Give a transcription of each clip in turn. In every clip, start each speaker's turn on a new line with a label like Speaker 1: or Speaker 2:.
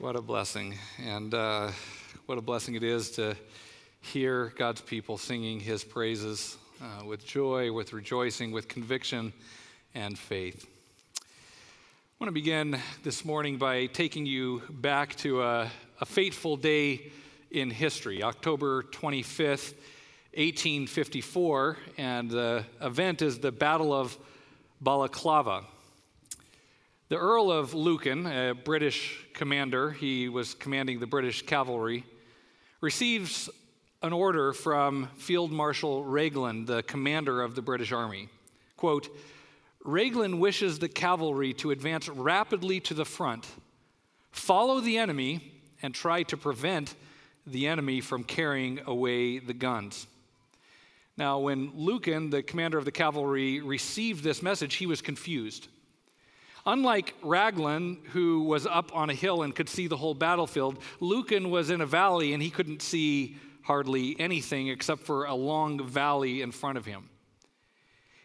Speaker 1: What a blessing. And uh, what a blessing it is to hear God's people singing his praises uh, with joy, with rejoicing, with conviction and faith. I want to begin this morning by taking you back to a, a fateful day in history, October 25th, 1854. And the event is the Battle of Balaclava. The Earl of Lucan, a British commander, he was commanding the British cavalry, receives an order from Field Marshal Raglan, the commander of the British Army. Quote, Raglan wishes the cavalry to advance rapidly to the front, follow the enemy, and try to prevent the enemy from carrying away the guns. Now, when Lucan, the commander of the cavalry, received this message, he was confused. Unlike Raglan, who was up on a hill and could see the whole battlefield, Lucan was in a valley and he couldn't see hardly anything except for a long valley in front of him.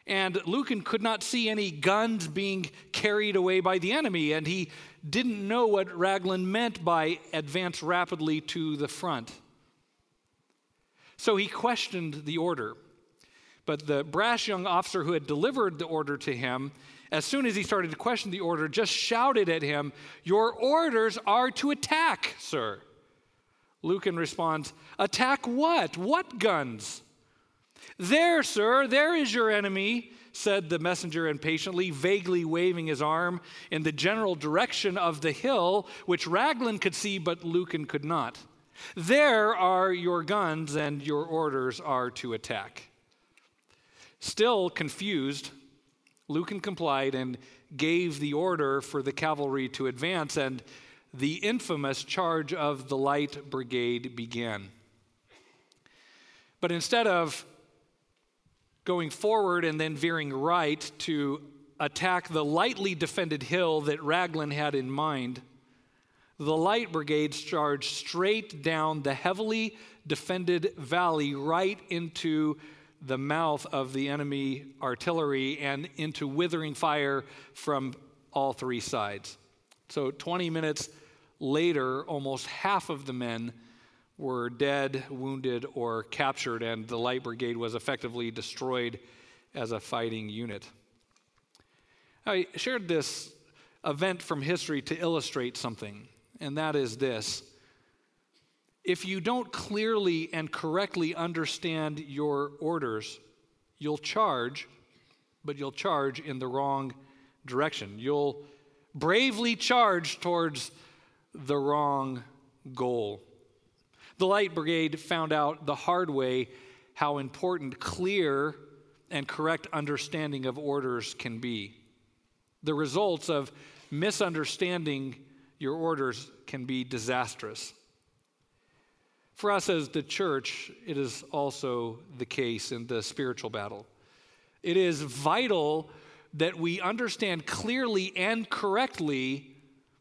Speaker 1: And Lucan could not see any guns being carried away by the enemy, and he didn't know what Raglan meant by advance rapidly to the front. So he questioned the order. But the brash young officer who had delivered the order to him as soon as he started to question the order, just shouted at him, Your orders are to attack, sir. Lucan responds, Attack what? What guns? There, sir, there is your enemy, said the messenger impatiently, vaguely waving his arm in the general direction of the hill, which Raglan could see but Lucan could not. There are your guns, and your orders are to attack. Still confused, Lucan complied and gave the order for the cavalry to advance, and the infamous charge of the Light Brigade began. But instead of going forward and then veering right to attack the lightly defended hill that Raglan had in mind, the Light Brigades charged straight down the heavily defended valley right into the mouth of the enemy artillery and into withering fire from all three sides. So 20 minutes later, almost half of the men were dead, wounded, or captured, and the Light Brigade was effectively destroyed as a fighting unit. I shared this event from history to illustrate something, and that is this if you don't clearly and correctly understand your orders, you'll charge, but you'll charge in the wrong direction. You'll bravely charge towards the wrong goal. The Light Brigade found out the hard way how important clear and correct understanding of orders can be. The results of misunderstanding your orders can be disastrous. For us as the church, it is also the case in the spiritual battle. It is vital that we understand clearly and correctly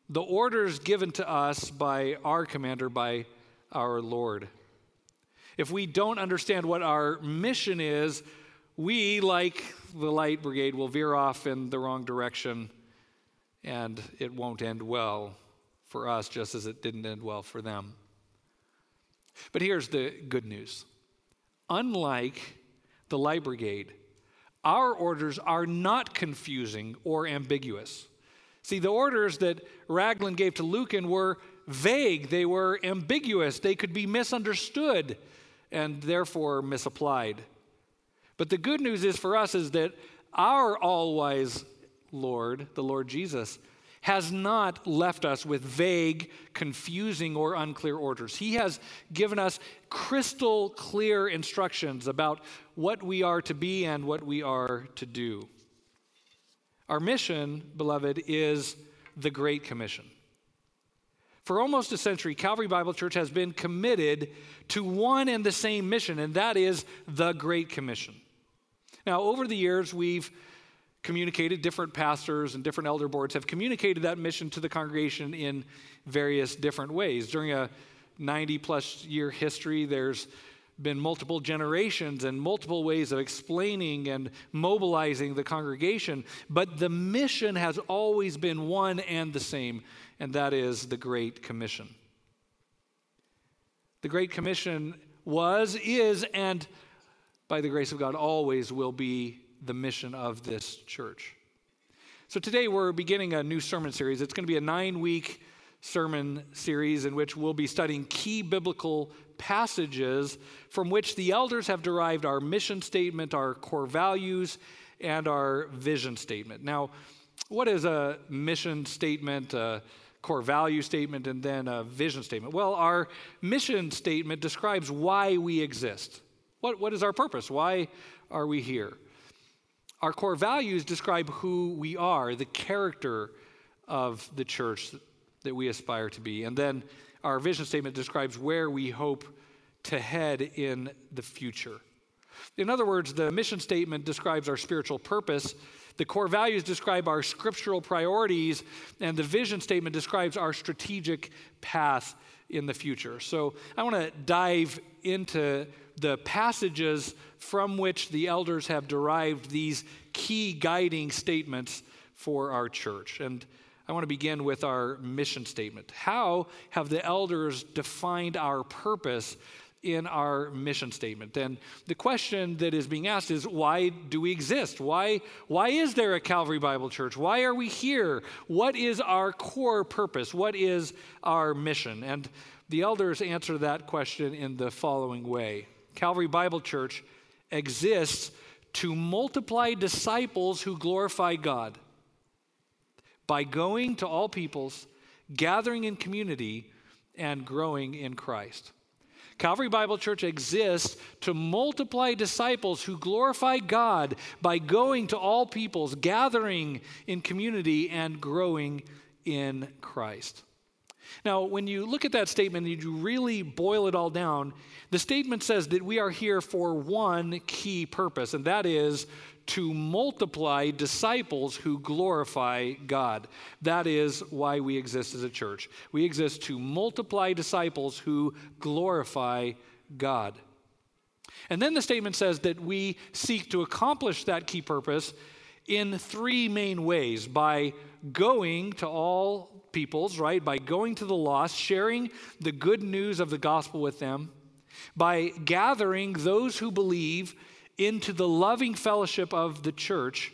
Speaker 1: the orders given to us by our commander, by our Lord. If we don't understand what our mission is, we, like the Light Brigade, will veer off in the wrong direction and it won't end well for us, just as it didn't end well for them. But here's the good news unlike the Light Brigade, our orders are not confusing or ambiguous. See, the orders that Raglan gave to Lucan were vague, they were ambiguous, they could be misunderstood and therefore misapplied. But the good news is for us is that our all wise Lord, the Lord Jesus, has not left us with vague, confusing, or unclear orders. He has given us crystal clear instructions about what we are to be and what we are to do. Our mission, beloved, is the Great Commission. For almost a century, Calvary Bible Church has been committed to one and the same mission, and that is the Great Commission. Now, over the years, we've communicated, different pastors and different elder boards have communicated that mission to the congregation in various different ways. During a 90 plus year history, there's been multiple generations and multiple ways of explaining and mobilizing the congregation, but the mission has always been one and the same, and that is the Great Commission. The Great Commission was, is, and by the grace of God, always will be the mission of this church. So today we're beginning a new sermon series. It's going to be a nine week sermon series in which we'll be studying key biblical passages from which the elders have derived our mission statement, our core values, and our vision statement. Now, what is a mission statement, a core value statement, and then a vision statement? Well, our mission statement describes why we exist. What, what is our purpose? Why are we here? Our core values describe who we are, the character of the church that we aspire to be. And then our vision statement describes where we hope to head in the future. In other words, the mission statement describes our spiritual purpose, the core values describe our scriptural priorities, and the vision statement describes our strategic path in the future. So I want to dive into the passages from which the elders have derived these key guiding statements for our church. And I want to begin with our mission statement. How have the elders defined our purpose in our mission statement? And the question that is being asked is why do we exist? Why, why is there a Calvary Bible Church? Why are we here? What is our core purpose? What is our mission? And the elders answer that question in the following way Calvary Bible Church exists to multiply disciples who glorify God by going to all peoples, gathering in community, and growing in Christ. Calvary Bible Church exists to multiply disciples who glorify God by going to all peoples, gathering in community, and growing in Christ. Now, when you look at that statement and you really boil it all down, the statement says that we are here for one key purpose, and that is to multiply disciples who glorify God. That is why we exist as a church. We exist to multiply disciples who glorify God. And then the statement says that we seek to accomplish that key purpose in three main ways by going to all peoples, right? By going to the lost, sharing the good news of the gospel with them, by gathering those who believe into the loving fellowship of the church,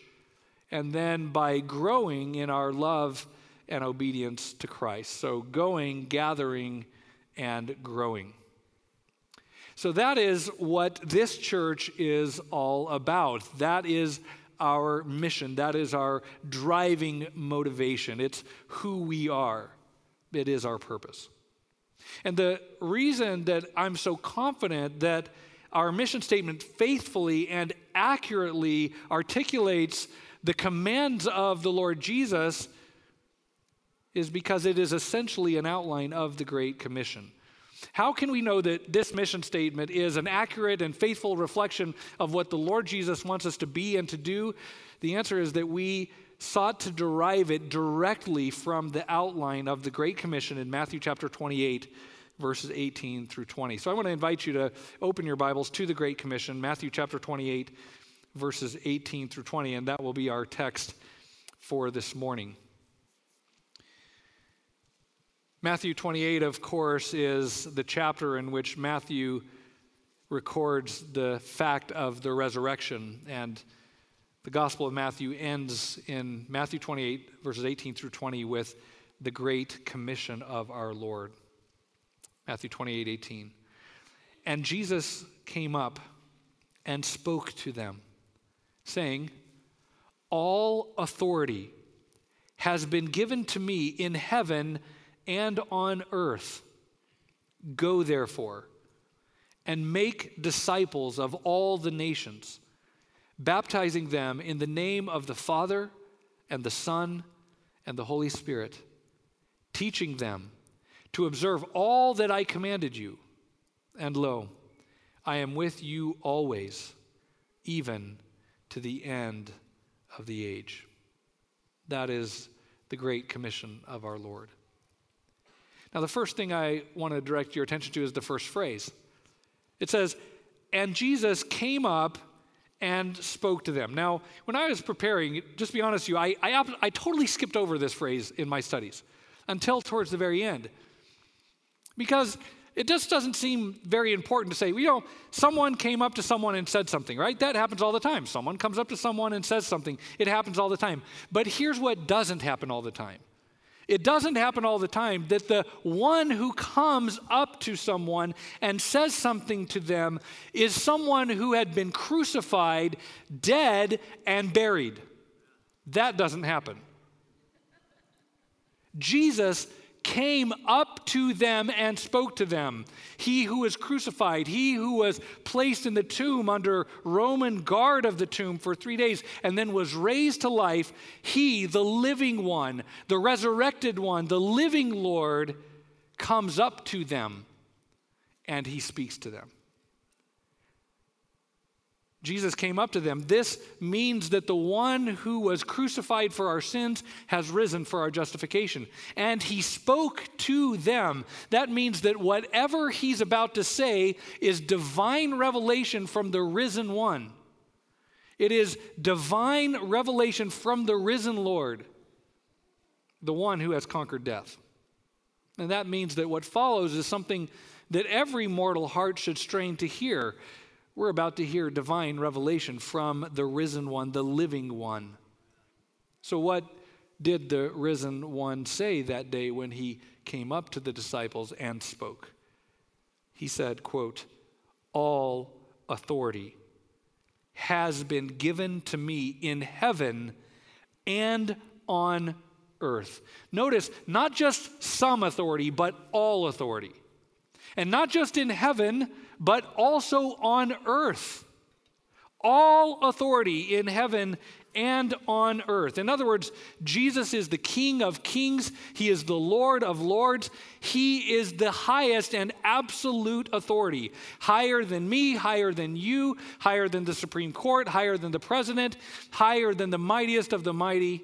Speaker 1: and then by growing in our love and obedience to Christ. So, going, gathering, and growing. So, that is what this church is all about. That is our mission. That is our driving motivation. It's who we are, it is our purpose. And the reason that I'm so confident that our mission statement faithfully and accurately articulates the commands of the Lord Jesus is because it is essentially an outline of the Great Commission. How can we know that this mission statement is an accurate and faithful reflection of what the Lord Jesus wants us to be and to do? The answer is that we sought to derive it directly from the outline of the Great Commission in Matthew chapter 28 verses 18 through 20. So I want to invite you to open your Bibles to the Great Commission, Matthew chapter 28, verses 18 through 20, and that will be our text for this morning. Matthew 28, of course, is the chapter in which Matthew records the fact of the resurrection. And the Gospel of Matthew ends in Matthew 28, verses 18 through 20, with the great commission of our Lord. Matthew 28 18. And Jesus came up and spoke to them, saying, All authority has been given to me in heaven and on earth. Go therefore and make disciples of all the nations, baptizing them in the name of the Father and the Son and the Holy Spirit, teaching them to observe all that I commanded you. And lo, I am with you always, even to the end of the age. That is the great commission of our Lord. Now, the first thing I want to direct your attention to is the first phrase. It says, and Jesus came up and spoke to them. Now, when I was preparing, just to be honest with you, I, I, I totally skipped over this phrase in my studies until towards the very end. Because it just doesn't seem very important to say, you know, someone came up to someone and said something, right? That happens all the time. Someone comes up to someone and says something. It happens all the time. But here's what doesn't happen all the time it doesn't happen all the time that the one who comes up to someone and says something to them is someone who had been crucified, dead, and buried. That doesn't happen. Jesus came up to them and spoke to them. He who was crucified, he who was placed in the tomb under Roman guard of the tomb for three days and then was raised to life, he, the living one, the resurrected one, the living Lord, comes up to them and he speaks to them. Jesus came up to them. This means that the one who was crucified for our sins has risen for our justification. And he spoke to them. That means that whatever he's about to say is divine revelation from the risen one. It is divine revelation from the risen Lord, the one who has conquered death. And that means that what follows is something that every mortal heart should strain to hear. We're about to hear divine revelation from the risen one, the living one. So, what did the risen one say that day when he came up to the disciples and spoke? He said, quote, All authority has been given to me in heaven and on earth. Notice, not just some authority, but all authority. And not just in heaven, but also on earth. All authority in heaven and on earth. In other words, Jesus is the King of kings, He is the Lord of lords, He is the highest and absolute authority. Higher than me, higher than you, higher than the Supreme Court, higher than the president, higher than the mightiest of the mighty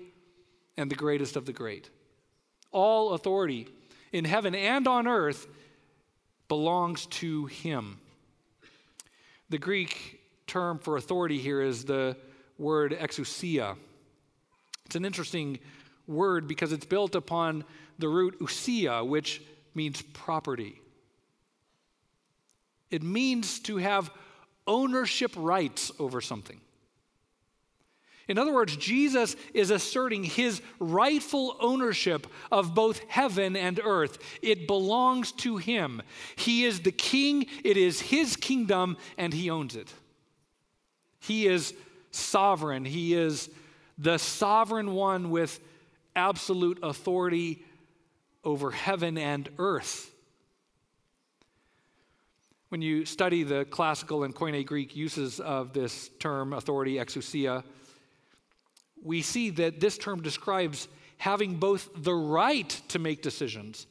Speaker 1: and the greatest of the great. All authority in heaven and on earth belongs to him. The Greek term for authority here is the word exousia. It's an interesting word because it's built upon the root ousia, which means property. It means to have ownership rights over something. In other words, Jesus is asserting his rightful ownership of both heaven and earth. It belongs to him. He is the king, it is his kingdom, and he owns it. He is sovereign. He is the sovereign one with absolute authority over heaven and earth. When you study the classical and Koine Greek uses of this term, authority, exousia, we see that this term describes having both the right to make decisions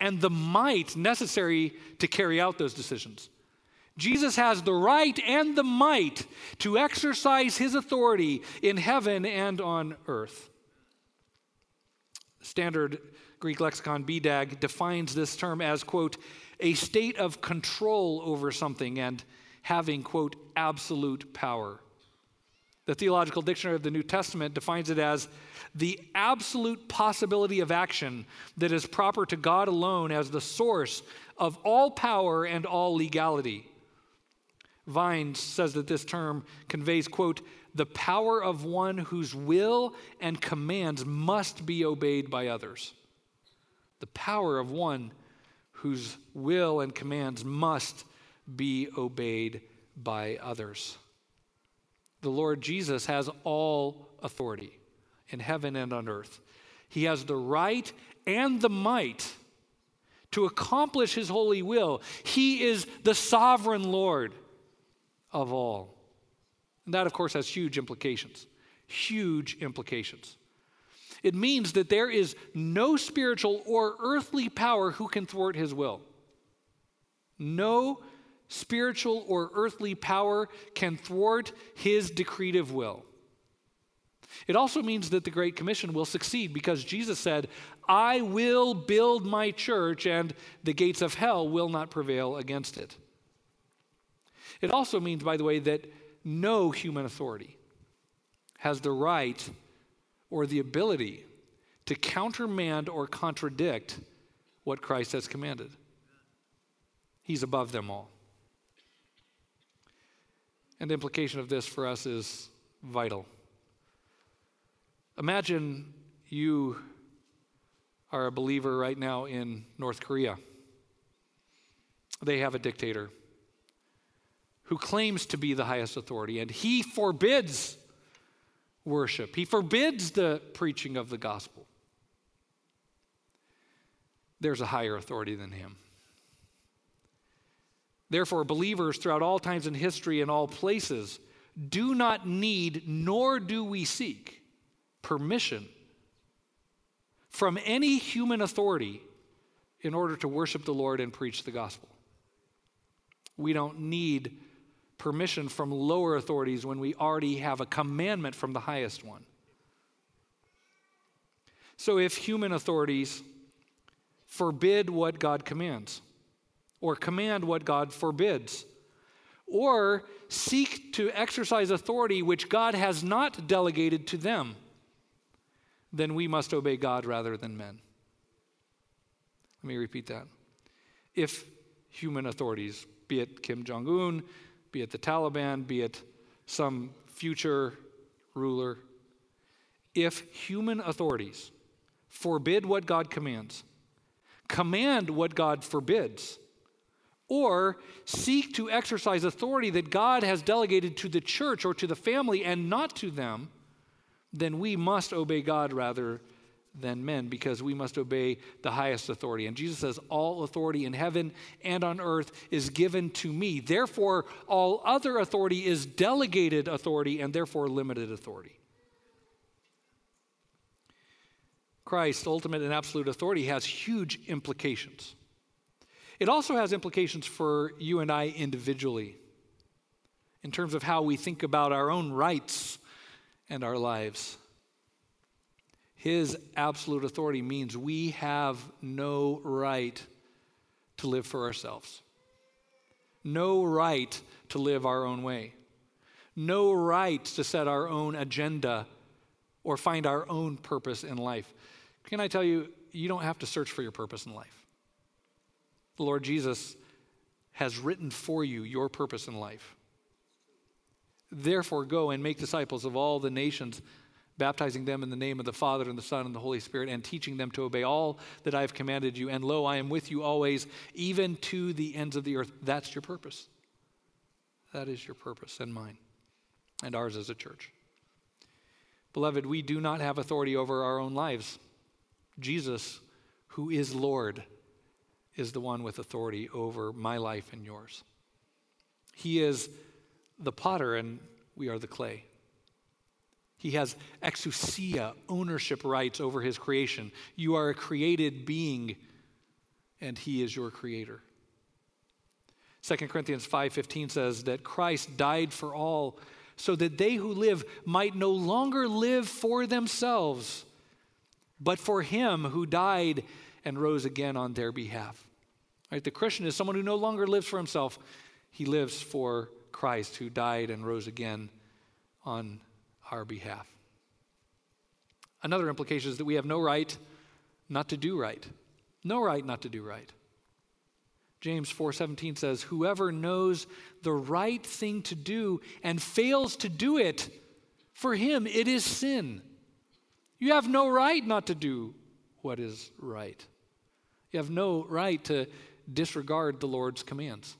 Speaker 1: and the might necessary to carry out those decisions. Jesus has the right and the might to exercise his authority in heaven and on earth. Standard Greek lexicon BDAG defines this term as, quote, a state of control over something and having, quote, absolute power. The Theological Dictionary of the New Testament defines it as the absolute possibility of action that is proper to God alone as the source of all power and all legality. Vines says that this term conveys, quote, the power of one whose will and commands must be obeyed by others. The power of one whose will and commands must be obeyed by others. The Lord Jesus has all authority in heaven and on earth. He has the right and the might to accomplish his holy will. He is the sovereign Lord of all. And that, of course, has huge implications. Huge implications. It means that there is no spiritual or earthly power who can thwart his will. No spiritual or earthly power can thwart his decretive will. It also means that the Great Commission will succeed because Jesus said, I will build my church and the gates of hell will not prevail against it. It also means, by the way, that no human authority has the right or the ability to countermand or contradict what Christ has commanded. He's above them all. And the implication of this for us is vital. Imagine you are a believer right now in North Korea. They have a dictator who claims to be the highest authority, and he forbids worship, he forbids the preaching of the gospel. There's a higher authority than him. Therefore, believers throughout all times in history and all places do not need, nor do we seek, permission from any human authority in order to worship the Lord and preach the gospel. We don't need permission from lower authorities when we already have a commandment from the highest one. So if human authorities forbid what God commands, or command what God forbids, or seek to exercise authority which God has not delegated to them, then we must obey God rather than men. Let me repeat that. If human authorities, be it Kim Jong un, be it the Taliban, be it some future ruler, if human authorities forbid what God commands, command what God forbids, or seek to exercise authority that God has delegated to the church or to the family and not to them, then we must obey God rather than men because we must obey the highest authority. And Jesus says, All authority in heaven and on earth is given to me. Therefore, all other authority is delegated authority and therefore limited authority. Christ's ultimate and absolute authority has huge implications. It also has implications for you and I individually in terms of how we think about our own rights and our lives. His absolute authority means we have no right to live for ourselves, no right to live our own way, no right to set our own agenda or find our own purpose in life. Can I tell you, you don't have to search for your purpose in life. The Lord Jesus has written for you your purpose in life. Therefore, go and make disciples of all the nations baptizing them in the name of the Father and the Son and the Holy Spirit, and teaching them to obey all that I have commanded you. And lo, I am with you always, even to the ends of the earth. That's your purpose. That is your purpose and mine, and ours as a church. Beloved, we do not have authority over our own lives. Jesus, who is Lord, is the one with authority over my life and yours. He is the potter, and we are the clay. He has exousia, ownership rights over his creation. You are a created being, and he is your creator. 2 Corinthians 5:15 says that Christ died for all so that they who live might no longer live for themselves but for him who died and rose again on their behalf. Right? The Christian is someone who no longer lives for himself. He lives for Christ who died and rose again on our behalf. Another implication is that we have no right not to do right. No right not to do right. James 4:17 says, "Whoever knows the right thing to do and fails to do it, for him it is sin." You have no right not to do what is right. You have no right to disregard the Lord's commands.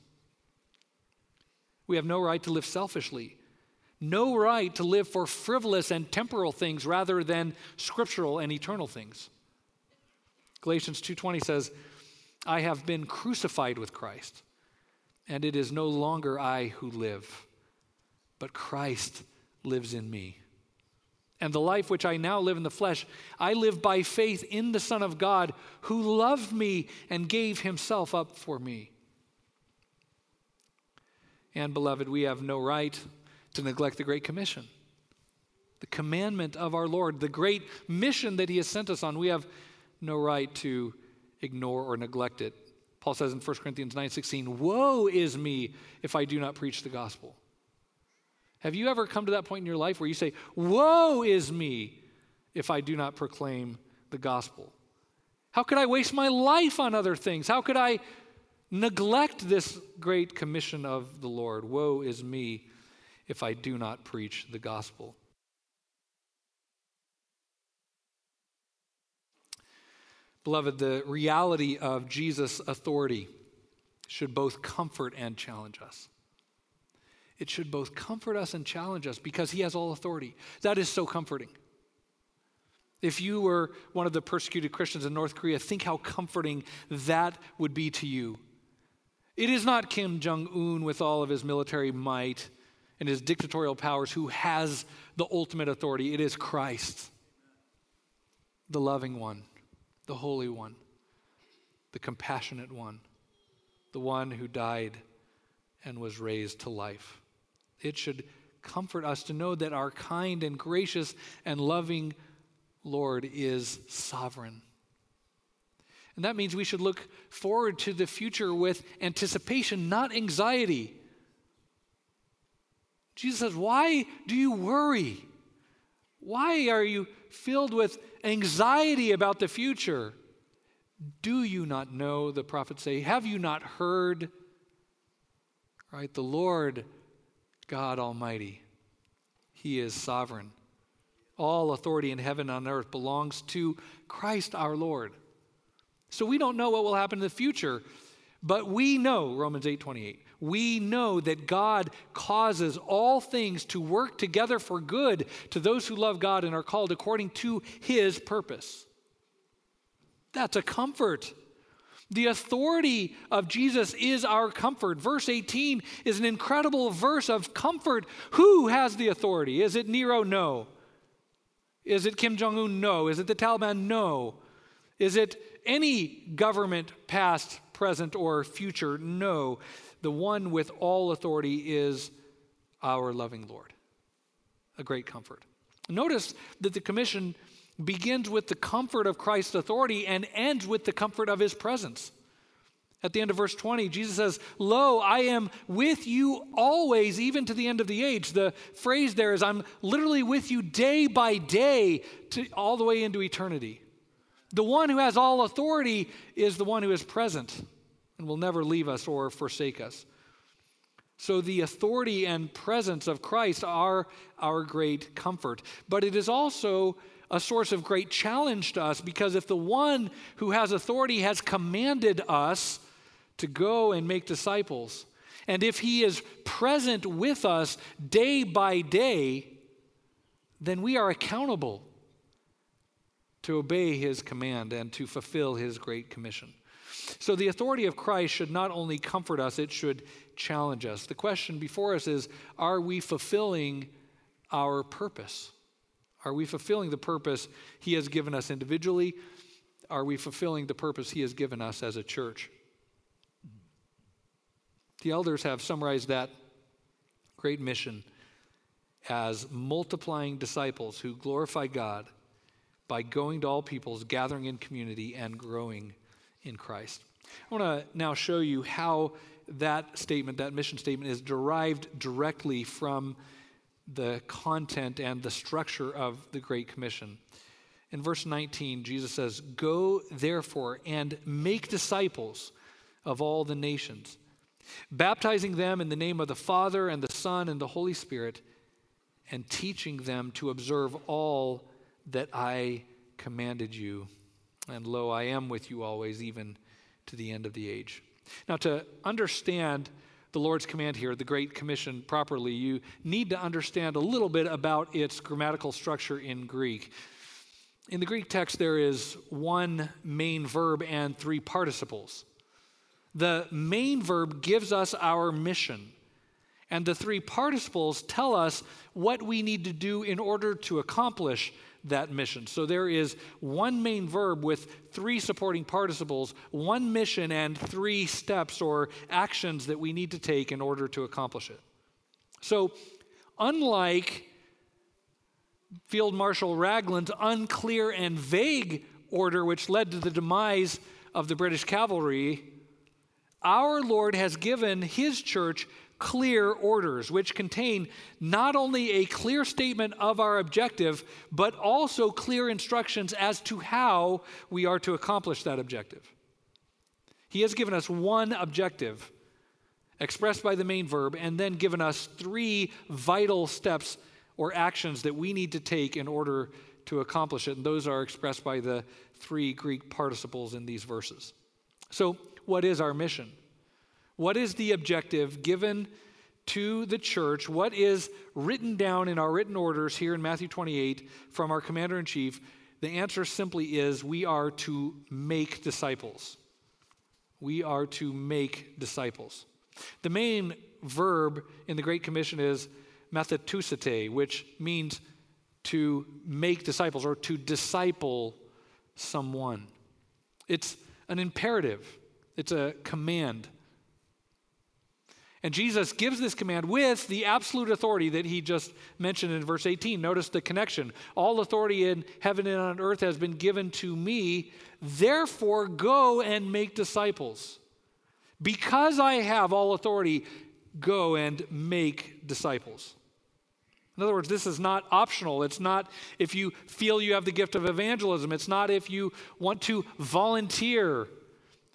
Speaker 1: We have no right to live selfishly no right to live for frivolous and temporal things rather than scriptural and eternal things. Galatians 2:20 says, "I have been crucified with Christ, and it is no longer I who live, but Christ lives in me." And the life which I now live in the flesh, I live by faith in the Son of God who loved me and gave himself up for me. And beloved, we have no right to neglect the Great Commission, the commandment of our Lord, the great mission that He has sent us on. We have no right to ignore or neglect it. Paul says in 1 Corinthians 9:16, "Woe is me if I do not preach the gospel." Have you ever come to that point in your life where you say, "Woe is me if I do not proclaim the gospel"? How could I waste my life on other things? How could I neglect this great commission of the Lord? Woe is me if I do not preach the gospel. Beloved, the reality of Jesus' authority should both comfort and challenge us. It should both comfort us and challenge us because he has all authority. That is so comforting. If you were one of the persecuted Christians in North Korea, think how comforting that would be to you. It is not Kim Jong un with all of his military might and his dictatorial powers who has the ultimate authority, it is Christ, the loving one the Holy One, the compassionate one, the one who died and was raised to life. It should comfort us to know that our kind and gracious and loving Lord is sovereign. And that means we should look forward to the future with anticipation, not anxiety. Jesus says, Why do you worry? Why are you filled with anxiety about the future. Do you not know, the prophets say, have you not heard? Right? The Lord God Almighty, He is sovereign. All authority in heaven and on earth belongs to Christ our Lord. So we don't know what will happen in the future, but we know, Romans 8 28, we know that God causes all things to work together for good to those who love God and are called according to his purpose. That's a comfort. The authority of Jesus is our comfort. Verse 18 is an incredible verse of comfort. Who has the authority? Is it Nero? No. Is it Kim Jong un? No. Is it the Taliban? No. Is it any government, past, present, or future? No the one with all authority is our loving Lord. A great comfort. Notice that the commission begins with the comfort of Christ's authority and ends with the comfort of his presence. At the end of verse 20, Jesus says, Lo, I am with you always, even to the end of the age. The phrase there is, I'm literally with you day by day, to, all the way into eternity. The one who has all authority is the one who is present and will never leave us or forsake us. So, the authority and presence of Christ are our great comfort. But it is also a source of great challenge to us because if the one who has authority has commanded us to go and make disciples, and if he is present with us day by day, then we are accountable to obey his command and to fulfill his great commission. So the authority of Christ should not only comfort us, it should challenge us. The question before us is are we fulfilling our purpose? Are we fulfilling the purpose He has given us individually? Are we fulfilling the purpose He has given us as a church? The elders have summarized that great mission as multiplying disciples who glorify God by going to all peoples, gathering in community, and growing in Christ. I want to now show you how that statement, that mission statement, is derived directly from the content and the structure of the Great Commission. In verse 19, Jesus says, Go therefore and make disciples of all the nations, baptizing them in the name of the Father and the Son and the Holy Spirit, and teaching them to observe all that I commanded you. And lo, I am with you always, even to the end of the age. Now, to understand the Lord's command here, the Great Commission, properly, you need to understand a little bit about its grammatical structure in Greek. In the Greek text, there is one main verb and three participles. The main verb gives us our mission, and the three participles tell us what we need to do in order to accomplish that mission. So there is one main verb with three supporting participles, one mission, and three steps or actions that we need to take in order to accomplish it. So, unlike Field Marshal Raglan's unclear and vague order, which led to the demise of the British cavalry, our Lord has given his church clear orders, which contain not only a clear statement of our objective, but also clear instructions as to how we are to accomplish that objective. He has given us one objective expressed by the main verb, and then given us three vital steps or actions that we need to take in order to accomplish it. And those are expressed by the three Greek participles in these verses. So, what is our mission? What is the objective given to the church? What is written down in our written orders here in Matthew 28 from our commander in chief? The answer simply is we are to make disciples. We are to make disciples. The main verb in the Great Commission is matheteusate, which means to make disciples or to disciple someone. It's an imperative, it's a command. And Jesus gives this command with the absolute authority that he just mentioned in verse 18. Notice the connection. All authority in heaven and on earth has been given to me. Therefore, go and make disciples. Because I have all authority, go and make disciples. In other words, this is not optional. It's not if you feel you have the gift of evangelism. It's not if you want to volunteer.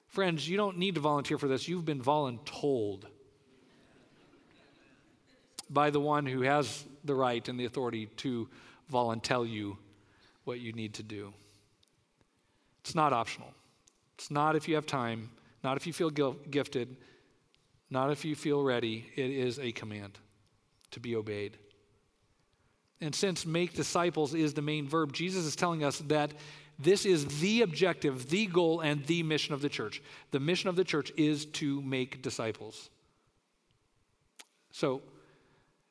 Speaker 1: Friends, you don't need to volunteer for this. You've been voluntold by the one who has the right and the authority to volunteer you what you need to do. It's not optional. It's not if you have time. Not if you feel gifted, not if you feel ready. It is a command to be obeyed. And since make disciples is the main verb, Jesus is telling us that this is the objective, the goal, and the mission of the church. The mission of the church is to make disciples. So,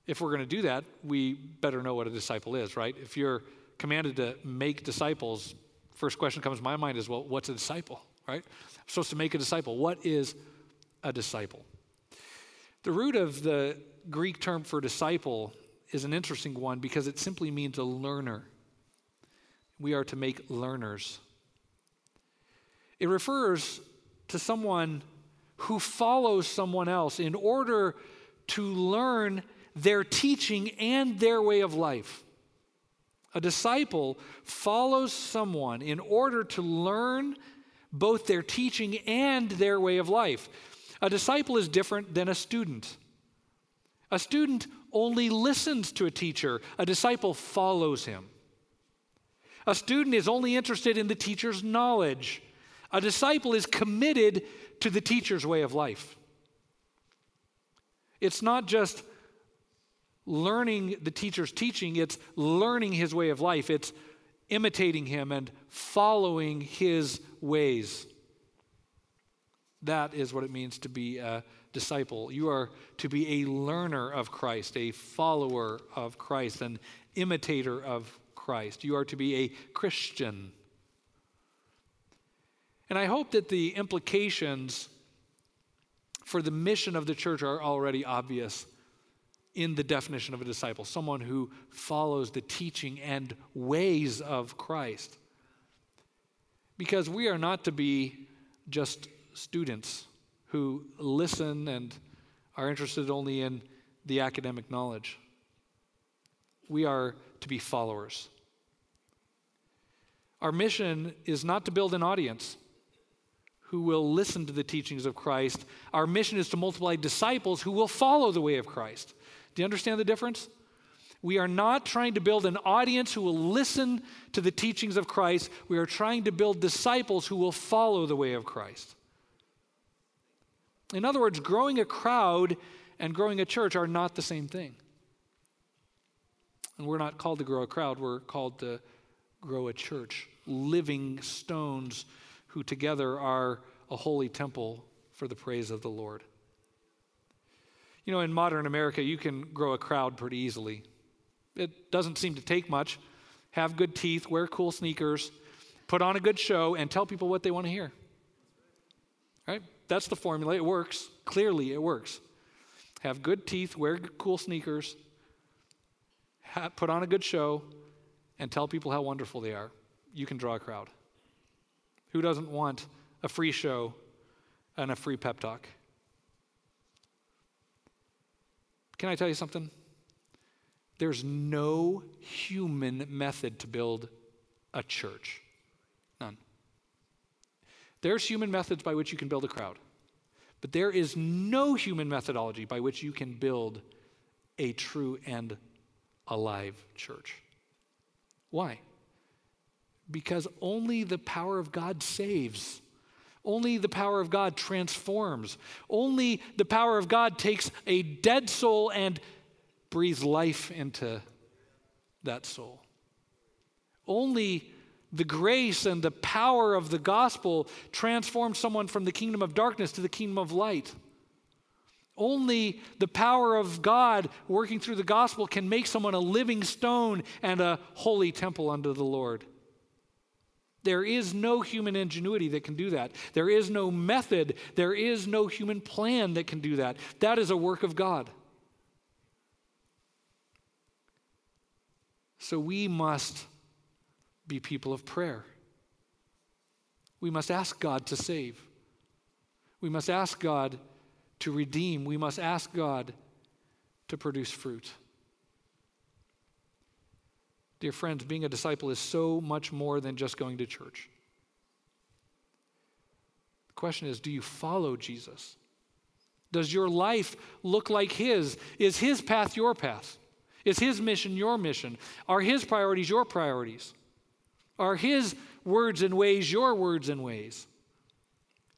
Speaker 1: if we're going to do that, we better know what a disciple is, right? If you're commanded to make disciples, first question comes to my mind is, well, what's a disciple, right? I'm supposed to make a disciple. What is a disciple? The root of the Greek term for disciple is an interesting one because it simply means a learner. We are to make learners. It refers to someone who follows someone else in order to learn their teaching and their way of life. A disciple follows someone in order to learn both their teaching and their way of life. A disciple is different than a student. A student only listens to a teacher, a disciple follows him. A student is only interested in the teacher's knowledge. A disciple is committed to the teacher's way of life. It's not just learning the teacher's teaching, it's learning his way of life. It's imitating him and following his ways. That is what it means to be a disciple. You are to be a learner of Christ, a follower of Christ, an imitator of Christ. You are to be a Christian. And I hope that the implications for the mission of the church are already obvious in the definition of a disciple someone who follows the teaching and ways of Christ. Because we are not to be just students who listen and are interested only in the academic knowledge. We are to be followers. Our mission is not to build an audience who will listen to the teachings of Christ. Our mission is to multiply disciples who will follow the way of Christ. Do you understand the difference? We are not trying to build an audience who will listen to the teachings of Christ. We are trying to build disciples who will follow the way of Christ. In other words, growing a crowd and growing a church are not the same thing. And we're not called to grow a crowd, we're called to grow a church, living stones who together are a holy temple for the praise of the Lord. You know, in modern America, you can grow a crowd pretty easily. It doesn't seem to take much. Have good teeth, wear cool sneakers, put on a good show, and tell people what they want to hear. Right? That's the formula. It works. Clearly, it works. Have good teeth, wear cool sneakers, put on a good show, and tell people how wonderful they are. You can draw a crowd. Who doesn't want a free show, and a free pep talk. Can I tell you something? There's no human method to build a church. None. There's human methods by which you can build a crowd, but there is no human methodology by which you can build a true and alive church. Why? Because only the power of God saves. Only the power of God transforms. Only the power of God takes a dead soul and breathes life into that soul. Only the grace and the power of the gospel transforms someone from the kingdom of darkness to the kingdom of light. Only the power of God working through the gospel can make someone a living stone and a holy temple unto the Lord. There is no human ingenuity that can do that. There is no method. There is no human plan that can do that. That is a work of God. So we must be people of prayer. We must ask God to save. We must ask God to redeem. We must ask God to produce fruit. Dear friends, being a disciple is so much more than just going to church. The question is do you follow Jesus? Does your life look like His? Is His path your path? Is His mission your mission? Are His priorities your priorities? Are His words and ways your words and ways?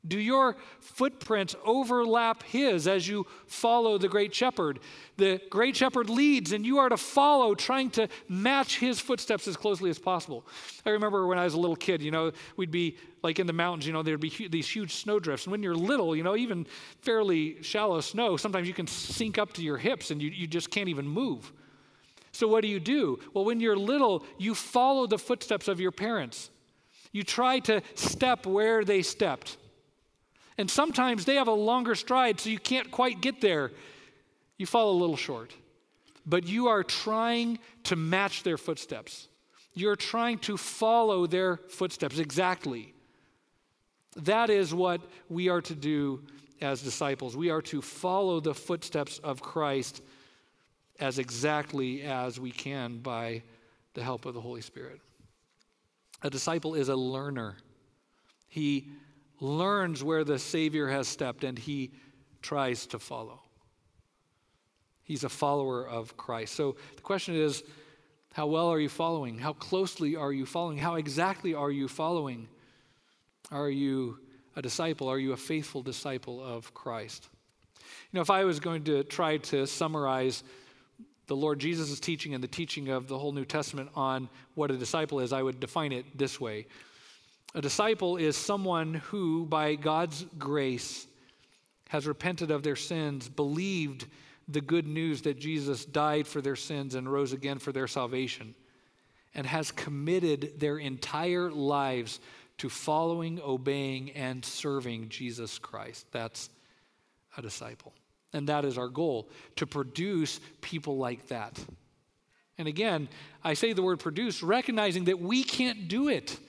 Speaker 1: Do your footprints overlap his as you follow the great shepherd? The great shepherd leads, and you are to follow, trying to match his footsteps as closely as possible. I remember when I was a little kid, you know, we'd be like in the mountains, you know, there'd be hu- these huge snowdrifts. And when you're little, you know, even fairly shallow snow, sometimes you can sink up to your hips and you, you just can't even move. So, what do you do? Well, when you're little, you follow the footsteps of your parents. You try to step where they stepped. And sometimes they have a longer stride, so you can't quite get there. You fall a little short. But you are trying to match their footsteps. You're trying to follow their footsteps exactly. That is what we are to do as disciples. We are to follow the footsteps of Christ as exactly as we can by the help of the Holy Spirit. A disciple is a learner. He learns where the Savior has stepped and he tries to follow. He's a follower of Christ. So the question is how well are you following? How closely are you following? How exactly are you following? Are you a disciple? Are you a faithful disciple of Christ? You know, if I was going to try to summarize the Lord Jesus' teaching and the teaching of the whole New Testament on what a disciple is, I would define it this way a disciple is someone who, by God's grace, has repented of their sins, believed the good news that Jesus died for their sins and rose again for their salvation, and has committed their entire lives to following, obeying, and serving Jesus Christ. That's a disciple. And that is our goal to produce people like that. And again, I say the word produce, recognizing that we can't do it.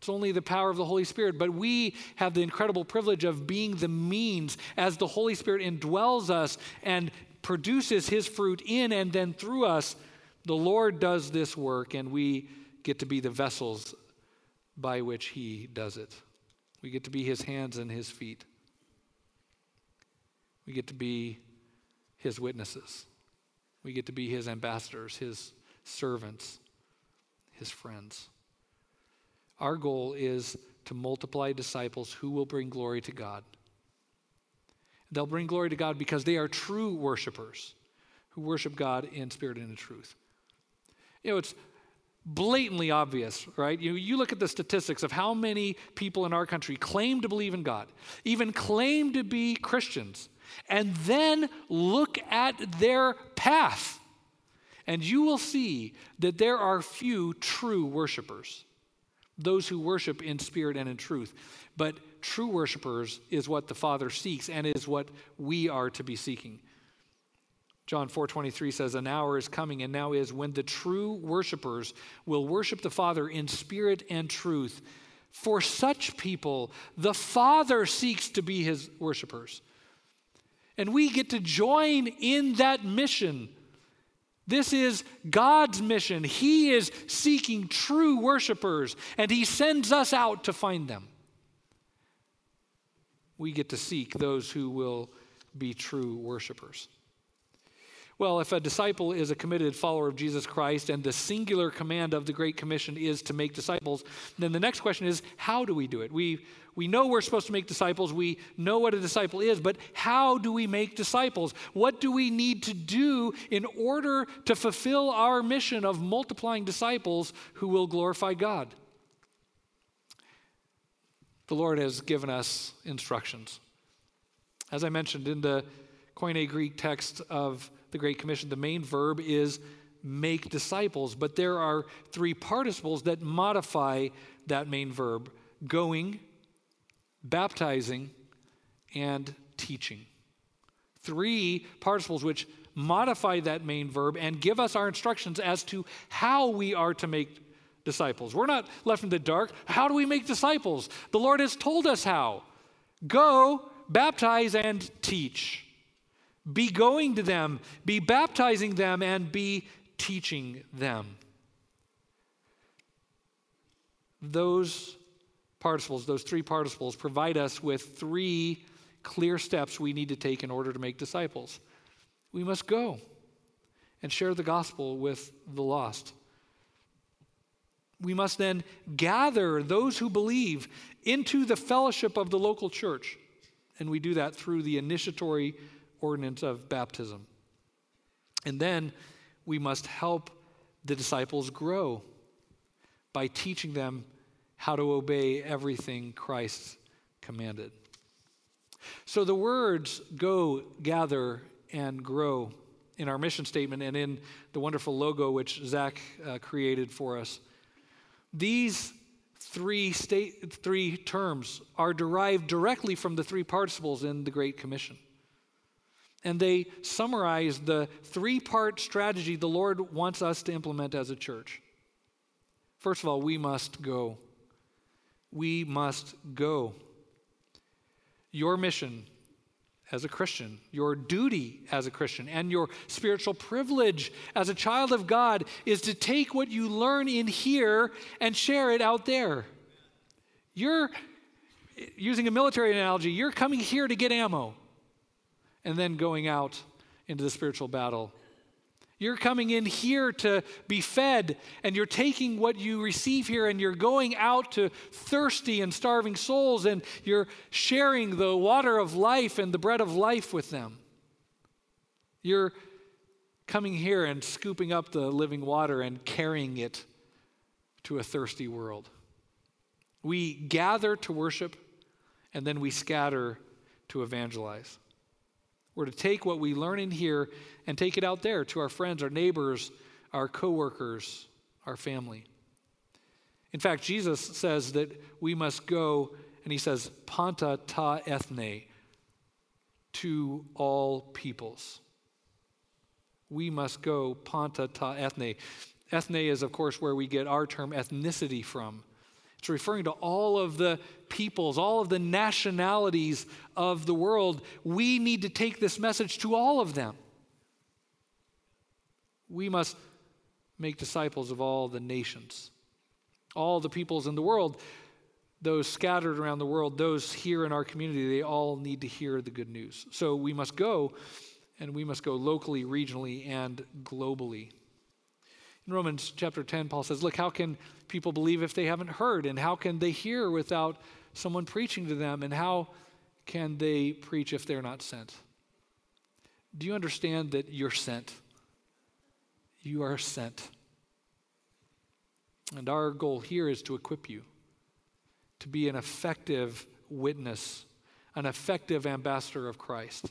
Speaker 1: It's only the power of the Holy Spirit. But we have the incredible privilege of being the means as the Holy Spirit indwells us and produces his fruit in and then through us. The Lord does this work, and we get to be the vessels by which he does it. We get to be his hands and his feet. We get to be his witnesses. We get to be his ambassadors, his servants, his friends. Our goal is to multiply disciples who will bring glory to God. They'll bring glory to God because they are true worshipers who worship God in spirit and in truth. You know, it's blatantly obvious, right? You, you look at the statistics of how many people in our country claim to believe in God, even claim to be Christians, and then look at their path, and you will see that there are few true worshipers those who worship in spirit and in truth. But true worshipers is what the Father seeks and is what we are to be seeking. John 4:23 says an hour is coming and now is when the true worshipers will worship the Father in spirit and truth For such people, the Father seeks to be his worshipers. And we get to join in that mission. This is God's mission. He is seeking true worshipers, and He sends us out to find them. We get to seek those who will be true worshipers. Well, if a disciple is a committed follower of Jesus Christ and the singular command of the Great Commission is to make disciples, then the next question is how do we do it? We, we know we're supposed to make disciples, we know what a disciple is, but how do we make disciples? What do we need to do in order to fulfill our mission of multiplying disciples who will glorify God? The Lord has given us instructions. As I mentioned in the Koine Greek text of the Great Commission, the main verb is make disciples, but there are three participles that modify that main verb going, baptizing, and teaching. Three participles which modify that main verb and give us our instructions as to how we are to make disciples. We're not left in the dark. How do we make disciples? The Lord has told us how go, baptize, and teach. Be going to them, be baptizing them, and be teaching them. Those participles, those three participles, provide us with three clear steps we need to take in order to make disciples. We must go and share the gospel with the lost. We must then gather those who believe into the fellowship of the local church. And we do that through the initiatory ordinance of baptism. And then we must help the disciples grow by teaching them how to obey everything Christ commanded. So the words go, gather, and grow in our mission statement and in the wonderful logo which Zach uh, created for us. These three, state, three terms are derived directly from the three participles in the Great Commission. And they summarize the three part strategy the Lord wants us to implement as a church. First of all, we must go. We must go. Your mission as a Christian, your duty as a Christian, and your spiritual privilege as a child of God is to take what you learn in here and share it out there. You're, using a military analogy, you're coming here to get ammo and then going out into the spiritual battle. You're coming in here to be fed, and you're taking what you receive here and you're going out to thirsty and starving souls, and you're sharing the water of life and the bread of life with them. You're coming here and scooping up the living water and carrying it to a thirsty world. We gather to worship, and then we scatter to evangelize. We're to take what we learn in here and take it out there to our friends, our neighbors, our coworkers, our family. In fact, Jesus says that we must go, and he says, Panta ta ethne, to all peoples. We must go, Panta ta ethne. Ethne is, of course, where we get our term ethnicity from. It's referring to all of the peoples, all of the nationalities of the world. We need to take this message to all of them. We must make disciples of all the nations, all the peoples in the world, those scattered around the world, those here in our community, they all need to hear the good news. So we must go, and we must go locally, regionally, and globally. In Romans chapter 10, Paul says, Look, how can people believe if they haven't heard? And how can they hear without someone preaching to them? And how can they preach if they're not sent? Do you understand that you're sent? You are sent. And our goal here is to equip you to be an effective witness, an effective ambassador of Christ.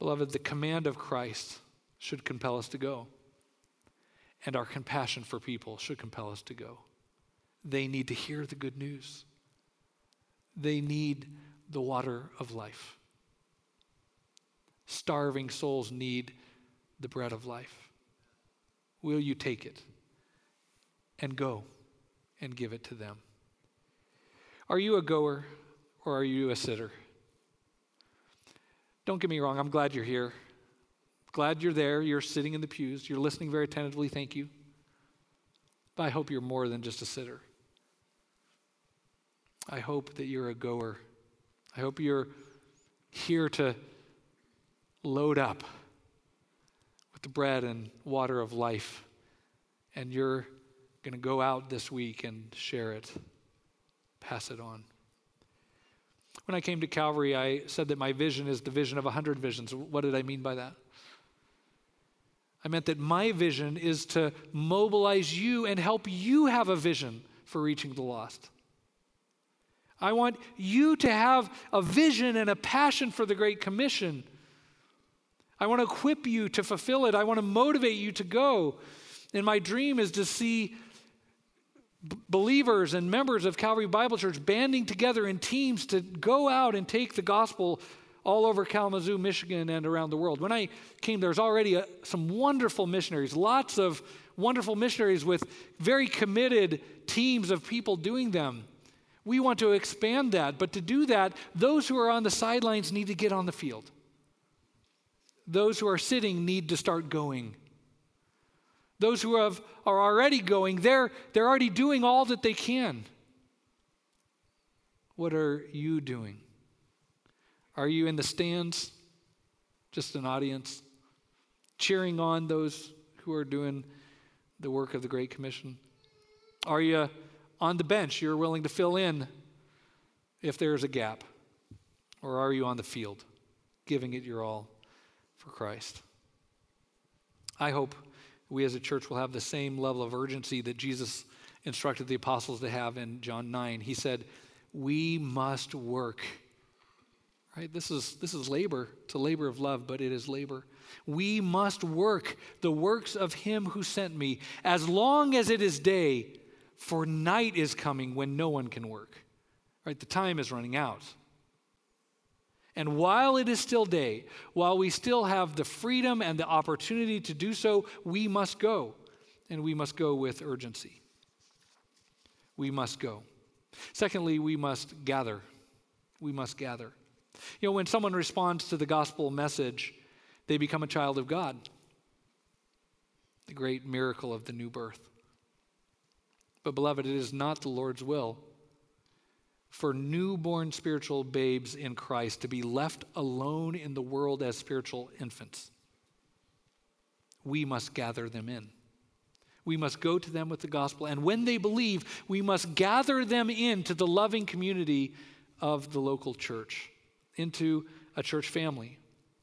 Speaker 1: Beloved, the command of Christ should compel us to go. And our compassion for people should compel us to go. They need to hear the good news, they need the water of life. Starving souls need the bread of life. Will you take it and go and give it to them. Are you a goer or are you a sitter? Don't get me wrong, I'm glad you're here. Glad you're there. You're sitting in the pews. You're listening very attentively. Thank you. But I hope you're more than just a sitter. I hope that you're a goer. I hope you're here to load up with the bread and water of life. And you're going to go out this week and share it, pass it on. When I came to Calvary, I said that my vision is the vision of a 100 visions. What did I mean by that? I meant that my vision is to mobilize you and help you have a vision for reaching the lost. I want you to have a vision and a passion for the Great Commission. I want to equip you to fulfill it. I want to motivate you to go. And my dream is to see b- believers and members of Calvary Bible Church banding together in teams to go out and take the gospel all over Kalamazoo, Michigan, and around the world. When I came, there's already a, some wonderful missionaries, lots of wonderful missionaries with very committed teams of people doing them. We want to expand that, but to do that, those who are on the sidelines need to get on the field. Those who are sitting need to start going. Those who have, are already going, they're, they're already doing all that they can. What are you doing? Are you in the stands, just an audience, cheering on those who are doing the work of the Great Commission? Are you on the bench, you're willing to fill in if there's a gap? Or are you on the field, giving it your all for Christ? I hope we as a church will have the same level of urgency that Jesus instructed the apostles to have in John 9. He said, We must work. Right? This is, this is labor. A labor of love, but it is labor. We must work the works of him who sent me as long as it is day for night is coming when no one can work. Right? The time is running out. And while it is still day, while we still have the freedom and the opportunity to do so, we must go. And we must go with urgency. We must go. Secondly, we must gather. We must gather. You know, when someone responds to the gospel message, they become a child of God. The great miracle of the new birth. But, beloved, it is not the Lord's will for newborn spiritual babes in Christ to be left alone in the world as spiritual infants. We must gather them in. We must go to them with the gospel. And when they believe, we must gather them into the loving community of the local church, into a church family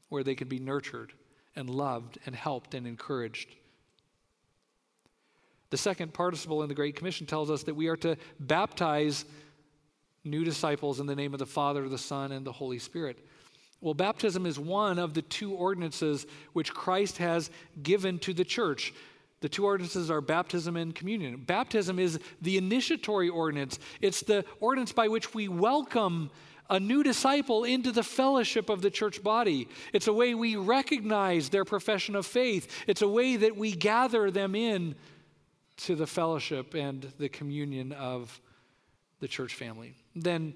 Speaker 1: where they can be nurtured and loved and helped and encouraged. The second participle in the Great Commission tells us that we are to baptize new disciples in the name of the Father, the Son, and the Holy Spirit. Well, baptism is one of the two ordinances which Christ has given to the church. The two ordinances are baptism and communion. Baptism is the initiatory ordinance, it's the ordinance by which we welcome a new disciple into the fellowship of the church body. It's a way we recognize their profession of faith, it's a way that we gather them in to the fellowship and the communion of the church family. Then,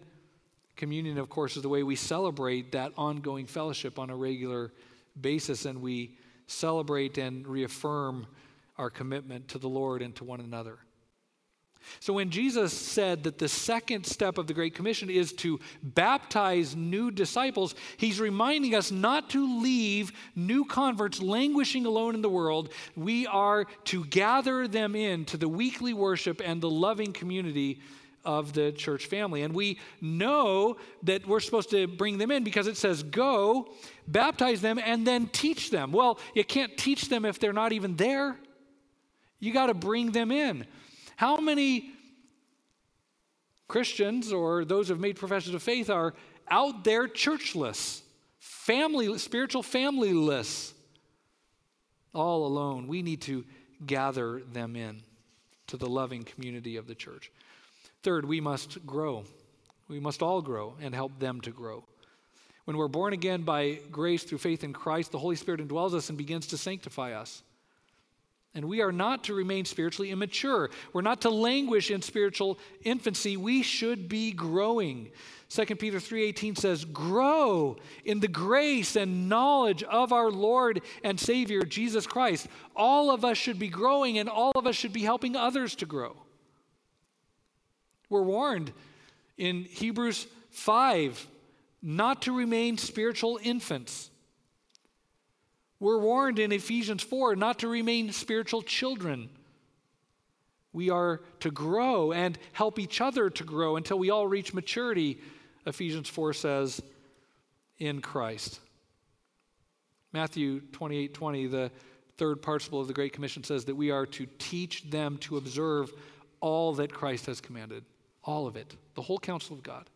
Speaker 1: communion, of course, is the way we celebrate that ongoing fellowship on a regular basis, and we celebrate and reaffirm our commitment to the Lord and to one another. So, when Jesus said that the second step of the Great Commission is to baptize new disciples, he's reminding us not to leave new converts languishing alone in the world. We are to gather them into the weekly worship and the loving community of the church family. And we know that we're supposed to bring them in because it says, Go, baptize them, and then teach them. Well, you can't teach them if they're not even there. You got to bring them in. How many Christians or those who have made professions of faith are out there churchless, family, spiritual familyless, all alone? We need to gather them in to the loving community of the church. Third, we must grow. We must all grow and help them to grow. When we're born again by grace through faith in Christ, the Holy Spirit indwells us and begins to sanctify us. And we are not to remain spiritually immature. We're not to languish in spiritual infancy. We should be growing. 2 Peter 3:18 says, "Grow in the grace and knowledge of our Lord and Savior Jesus Christ." All of us should be growing and all of us should be helping others to grow. We're warned in Hebrews 5 not to remain spiritual infants. We're warned in Ephesians 4 not to remain spiritual children. We are to grow and help each other to grow until we all reach maturity, Ephesians 4 says, in Christ. Matthew 28 20, the third participle of the Great Commission, says that we are to teach them to observe all that Christ has commanded. All of it, the whole counsel of God.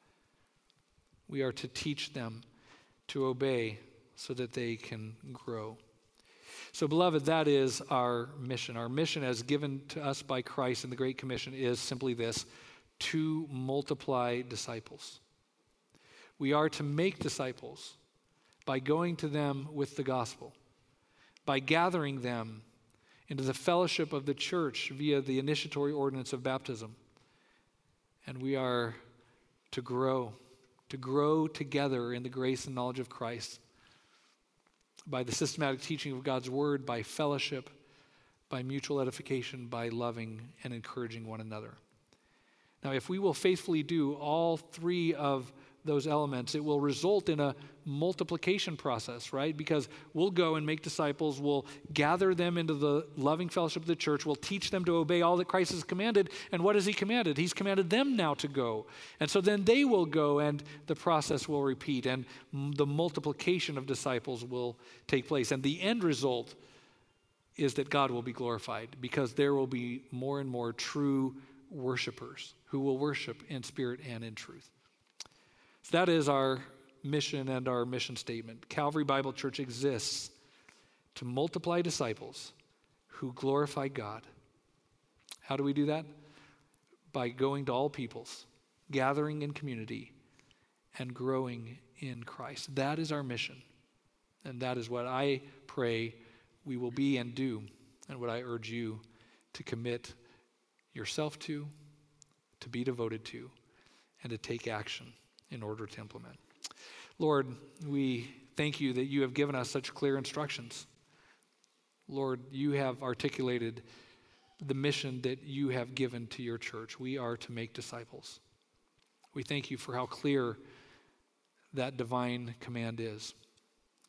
Speaker 1: We are to teach them to obey so that they can grow. So, beloved, that is our mission. Our mission, as given to us by Christ in the Great Commission, is simply this to multiply disciples. We are to make disciples by going to them with the gospel, by gathering them into the fellowship of the church via the initiatory ordinance of baptism. And we are to grow, to grow together in the grace and knowledge of Christ by the systematic teaching of God's word, by fellowship, by mutual edification, by loving and encouraging one another. Now, if we will faithfully do all three of those elements, it will result in a multiplication process, right? Because we'll go and make disciples, we'll gather them into the loving fellowship of the church, we'll teach them to obey all that Christ has commanded. And what has He commanded? He's commanded them now to go. And so then they will go, and the process will repeat, and the multiplication of disciples will take place. And the end result is that God will be glorified because there will be more and more true worshipers who will worship in spirit and in truth. So that is our mission and our mission statement. Calvary Bible Church exists to multiply disciples who glorify God. How do we do that? By going to all peoples, gathering in community, and growing in Christ. That is our mission. And that is what I pray we will be and do, and what I urge you to commit yourself to, to be devoted to, and to take action in order to implement. Lord, we thank you that you have given us such clear instructions. Lord, you have articulated the mission that you have given to your church. We are to make disciples. We thank you for how clear that divine command is.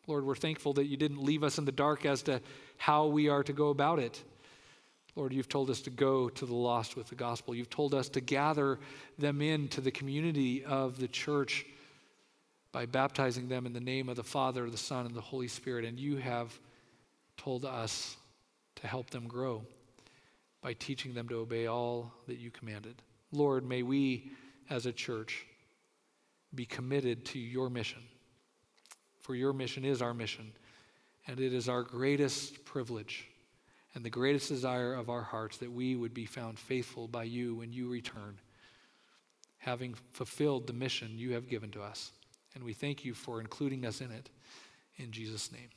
Speaker 1: Lord, we're thankful that you didn't leave us in the dark as to how we are to go about it. Lord, you've told us to go to the lost with the gospel. You've told us to gather them into the community of the church by baptizing them in the name of the Father, the Son, and the Holy Spirit. And you have told us to help them grow by teaching them to obey all that you commanded. Lord, may we as a church be committed to your mission. For your mission is our mission, and it is our greatest privilege and the greatest desire of our hearts that we would be found faithful by you when you return, having fulfilled the mission you have given to us. And we thank you for including us in it. In Jesus' name.